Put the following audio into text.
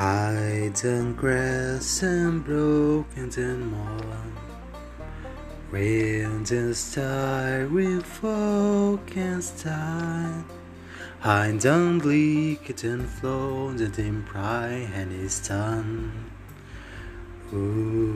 Hides in grass and broken and mourn. Wind and styring folk and stein. Hind and bleak and flown and in pride and his tongue. Ooh.